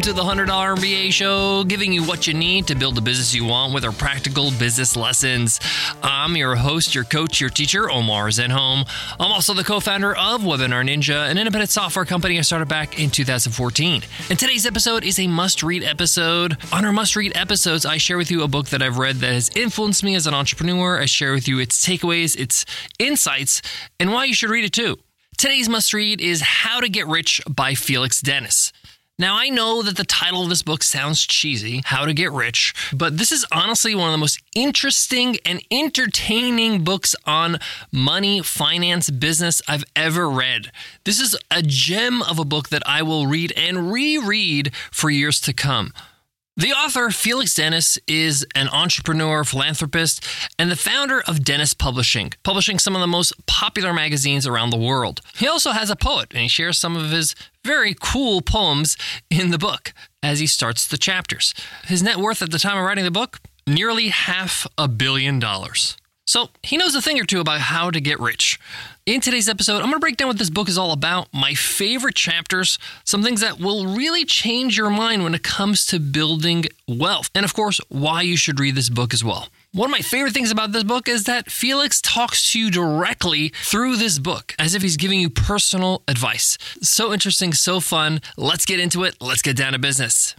Welcome to the $100 MBA show, giving you what you need to build the business you want with our practical business lessons. I'm your host, your coach, your teacher, Omar Zenhom. I'm also the co founder of Webinar Ninja, an independent software company I started back in 2014. And today's episode is a must read episode. On our must read episodes, I share with you a book that I've read that has influenced me as an entrepreneur. I share with you its takeaways, its insights, and why you should read it too. Today's must read is How to Get Rich by Felix Dennis. Now, I know that the title of this book sounds cheesy, How to Get Rich, but this is honestly one of the most interesting and entertaining books on money, finance, business I've ever read. This is a gem of a book that I will read and reread for years to come. The author, Felix Dennis, is an entrepreneur, philanthropist, and the founder of Dennis Publishing, publishing some of the most popular magazines around the world. He also has a poet, and he shares some of his very cool poems in the book as he starts the chapters. His net worth at the time of writing the book, nearly half a billion dollars. So he knows a thing or two about how to get rich. In today's episode, I'm going to break down what this book is all about, my favorite chapters, some things that will really change your mind when it comes to building wealth, and of course, why you should read this book as well. One of my favorite things about this book is that Felix talks to you directly through this book as if he's giving you personal advice. So interesting, so fun. Let's get into it. Let's get down to business.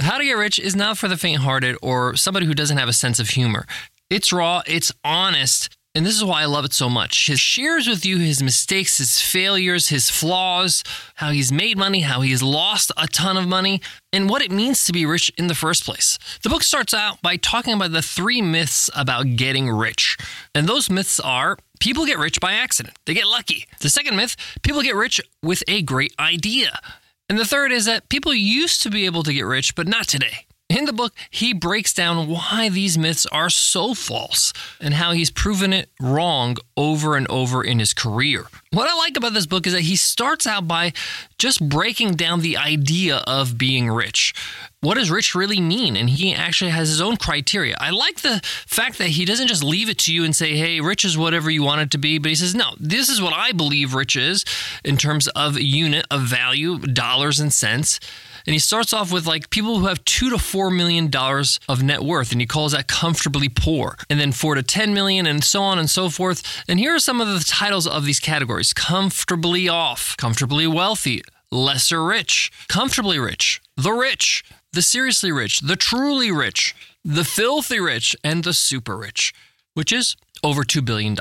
How to Get Rich is not for the faint hearted or somebody who doesn't have a sense of humor. It's raw, it's honest, and this is why I love it so much. He shares with you his mistakes, his failures, his flaws, how he's made money, how he's lost a ton of money, and what it means to be rich in the first place. The book starts out by talking about the three myths about getting rich. And those myths are people get rich by accident, they get lucky. The second myth, people get rich with a great idea. And the third is that people used to be able to get rich, but not today. In the book, he breaks down why these myths are so false and how he's proven it wrong over and over in his career. What I like about this book is that he starts out by just breaking down the idea of being rich. What does rich really mean? And he actually has his own criteria. I like the fact that he doesn't just leave it to you and say, hey, rich is whatever you want it to be, but he says, no, this is what I believe rich is in terms of unit of value, dollars and cents. And he starts off with like people who have two to four million dollars of net worth, and he calls that comfortably poor. And then four to 10 million, and so on and so forth. And here are some of the titles of these categories comfortably off, comfortably wealthy, lesser rich, comfortably rich, the rich, the seriously rich, the truly rich, the filthy rich, and the super rich, which is over $2 billion.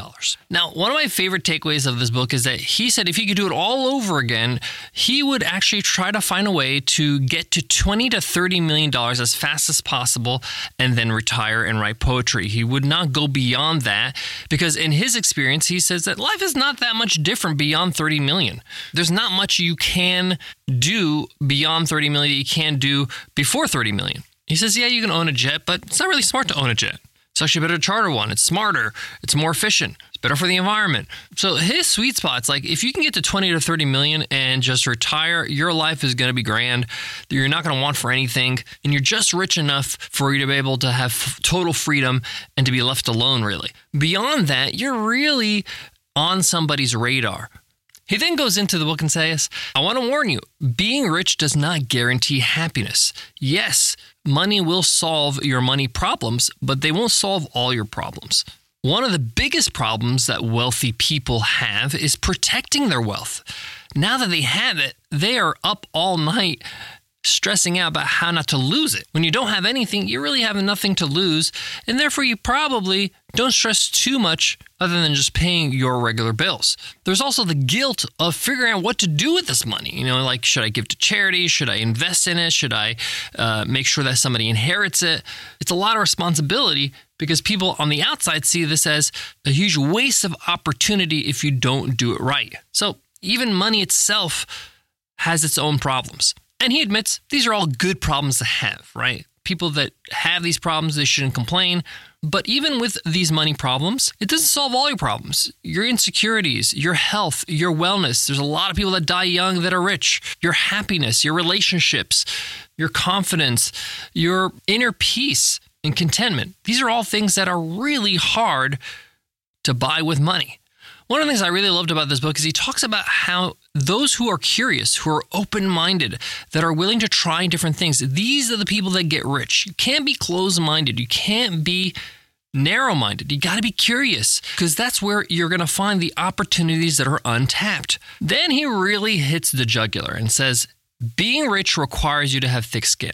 Now, one of my favorite takeaways of this book is that he said if he could do it all over again, he would actually try to find a way to get to 20 to 30 million dollars as fast as possible and then retire and write poetry. He would not go beyond that because in his experience, he says that life is not that much different beyond 30 million. There's not much you can do beyond 30 million that you can do before 30 million. He says, yeah, you can own a jet, but it's not really smart to own a jet. It's actually better to charter one. It's smarter. It's more efficient. It's better for the environment. So his sweet spot's like if you can get to 20 to 30 million and just retire, your life is going to be grand. You're not going to want for anything, and you're just rich enough for you to be able to have total freedom and to be left alone. Really. Beyond that, you're really on somebody's radar. He then goes into the book and says, I want to warn you, being rich does not guarantee happiness. Yes, money will solve your money problems, but they won't solve all your problems. One of the biggest problems that wealthy people have is protecting their wealth. Now that they have it, they are up all night stressing out about how not to lose it. When you don't have anything, you really have nothing to lose, and therefore you probably don't stress too much other than just paying your regular bills. There's also the guilt of figuring out what to do with this money. You know, like, should I give to charity? Should I invest in it? Should I uh, make sure that somebody inherits it? It's a lot of responsibility because people on the outside see this as a huge waste of opportunity if you don't do it right. So, even money itself has its own problems. And he admits these are all good problems to have, right? People that have these problems, they shouldn't complain. But even with these money problems, it doesn't solve all your problems. Your insecurities, your health, your wellness. There's a lot of people that die young that are rich. Your happiness, your relationships, your confidence, your inner peace and contentment. These are all things that are really hard to buy with money. One of the things I really loved about this book is he talks about how those who are curious, who are open minded, that are willing to try different things, these are the people that get rich. You can't be closed minded. You can't be narrow minded. You got to be curious because that's where you're going to find the opportunities that are untapped. Then he really hits the jugular and says, being rich requires you to have thick skin.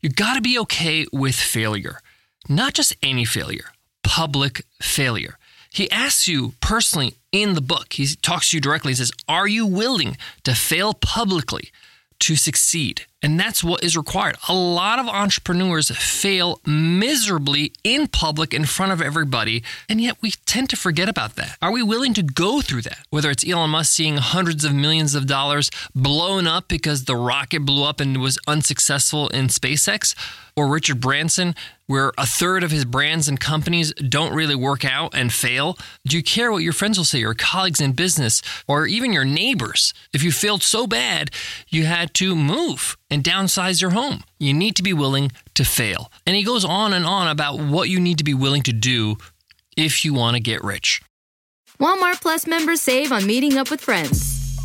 You got to be okay with failure, not just any failure, public failure. He asks you personally in the book, he talks to you directly. He says, Are you willing to fail publicly to succeed? And that's what is required. A lot of entrepreneurs fail miserably in public in front of everybody, and yet we tend to forget about that. Are we willing to go through that? Whether it's Elon Musk seeing hundreds of millions of dollars blown up because the rocket blew up and was unsuccessful in SpaceX, or Richard Branson, where a third of his brands and companies don't really work out and fail? Do you care what your friends will say, your colleagues in business, or even your neighbors? If you failed so bad, you had to move and downsize your home. You need to be willing to fail. And he goes on and on about what you need to be willing to do if you want to get rich. Walmart Plus members save on meeting up with friends.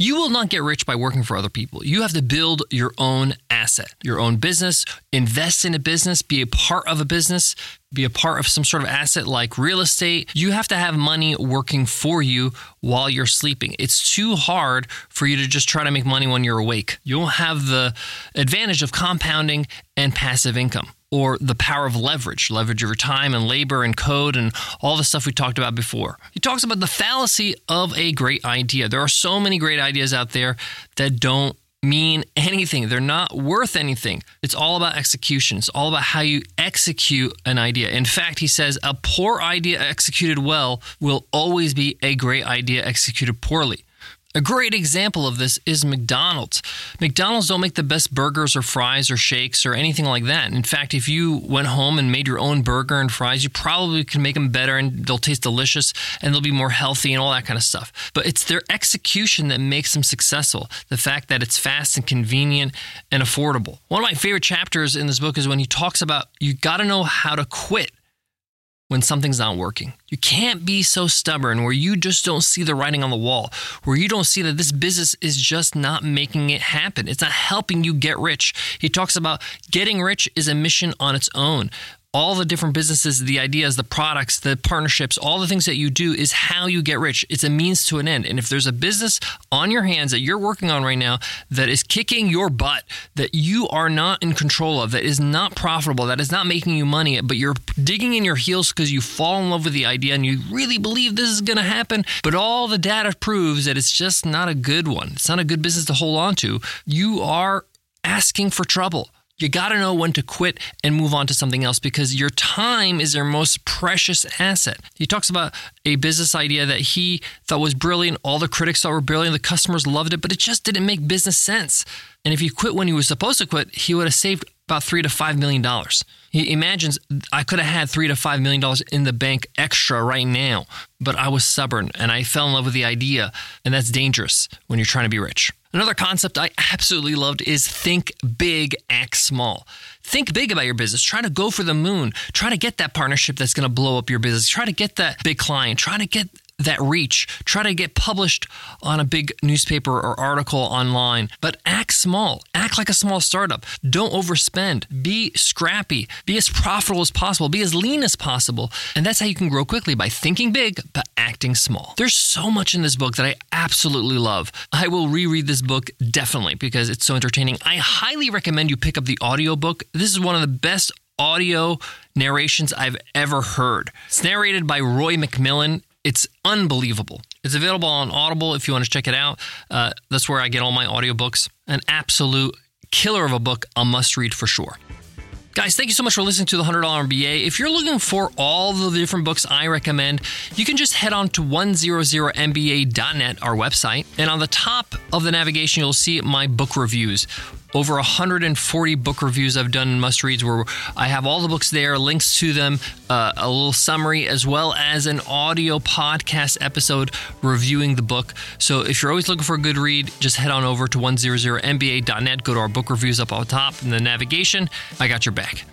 you will not get rich by working for other people. You have to build your own asset, your own business, invest in a business, be a part of a business, be a part of some sort of asset like real estate. You have to have money working for you while you're sleeping. It's too hard for you to just try to make money when you're awake. You won't have the advantage of compounding and passive income or the power of leverage, leverage over time and labor and code and all the stuff we talked about before. He talks about the fallacy of a great idea. There are so many great ideas out there that don't mean anything. They're not worth anything. It's all about execution. It's all about how you execute an idea. In fact, he says a poor idea executed well will always be a great idea executed poorly. A great example of this is McDonald's. McDonald's don't make the best burgers or fries or shakes or anything like that. In fact, if you went home and made your own burger and fries, you probably can make them better and they'll taste delicious and they'll be more healthy and all that kind of stuff. But it's their execution that makes them successful. The fact that it's fast and convenient and affordable. One of my favorite chapters in this book is when he talks about you got to know how to quit when something's not working. You can't be so stubborn where you just don't see the writing on the wall, where you don't see that this business is just not making it happen. It's not helping you get rich. He talks about getting rich is a mission on its own all the different businesses, the ideas, the products, the partnerships, all the things that you do is how you get rich. It's a means to an end. And if there's a business on your hands that you're working on right now that is kicking your butt, that you are not in control of, that is not profitable, that is not making you money, but you're digging in your heels because you fall in love with the idea and you really believe this is going to happen, but all the data proves that it's just not a good one. It's not a good business to hold on to. You are asking for trouble You got to know when to quit and move on to something else because your time is your most precious asset. He talks about a business idea that he thought was brilliant. All the critics thought were brilliant. The customers loved it, but it just didn't make business sense. And if he quit when he was supposed to quit, he would have saved about three to five million dollars. He imagines I could have had three to five million dollars in the bank extra right now, but I was stubborn and I fell in love with the idea, and that's dangerous when you're trying to be rich. Another concept I absolutely loved is think big, act small. Think big about your business. Try to go for the moon. Try to get that partnership that's going to blow up your business. Try to get that big client. Try to get that reach. Try to get published on a big newspaper or article online, but act small. Act like a small startup. Don't overspend. Be scrappy. Be as profitable as possible. Be as lean as possible. And that's how you can grow quickly by thinking big, but acting small. There's so much in this book that I absolutely love. I will reread this book definitely because it's so entertaining. I highly recommend you pick up the audiobook. This is one of the best audio narrations I've ever heard. It's narrated by Roy McMillan. It's unbelievable. It's available on Audible if you want to check it out. Uh, that's where I get all my audiobooks. An absolute killer of a book, a must read for sure. Guys, thank you so much for listening to the $100 MBA. If you're looking for all the different books I recommend, you can just head on to 100mba.net, our website. And on the top of the navigation, you'll see my book reviews over 140 book reviews I've done in must reads where I have all the books there, links to them, uh, a little summary, as well as an audio podcast episode reviewing the book. So if you're always looking for a good read, just head on over to 100mba.net, go to our book reviews up on top in the navigation. I got your back.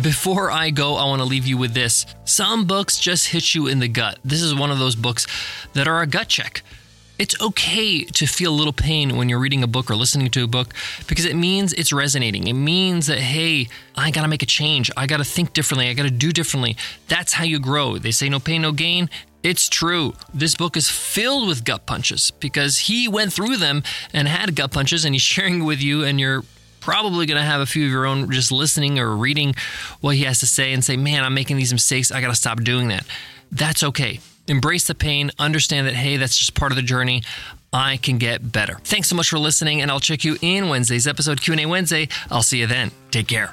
Before I go, I want to leave you with this. Some books just hit you in the gut. This is one of those books that are a gut check. It's okay to feel a little pain when you're reading a book or listening to a book because it means it's resonating. It means that, hey, I got to make a change. I got to think differently. I got to do differently. That's how you grow. They say no pain, no gain. It's true. This book is filled with gut punches because he went through them and had gut punches and he's sharing with you, and you're probably going to have a few of your own just listening or reading what he has to say and say, man, I'm making these mistakes. I got to stop doing that. That's okay embrace the pain, understand that, hey, that's just part of the journey. I can get better. Thanks so much for listening, and I'll check you in Wednesday's episode, Q&A Wednesday. I'll see you then. Take care.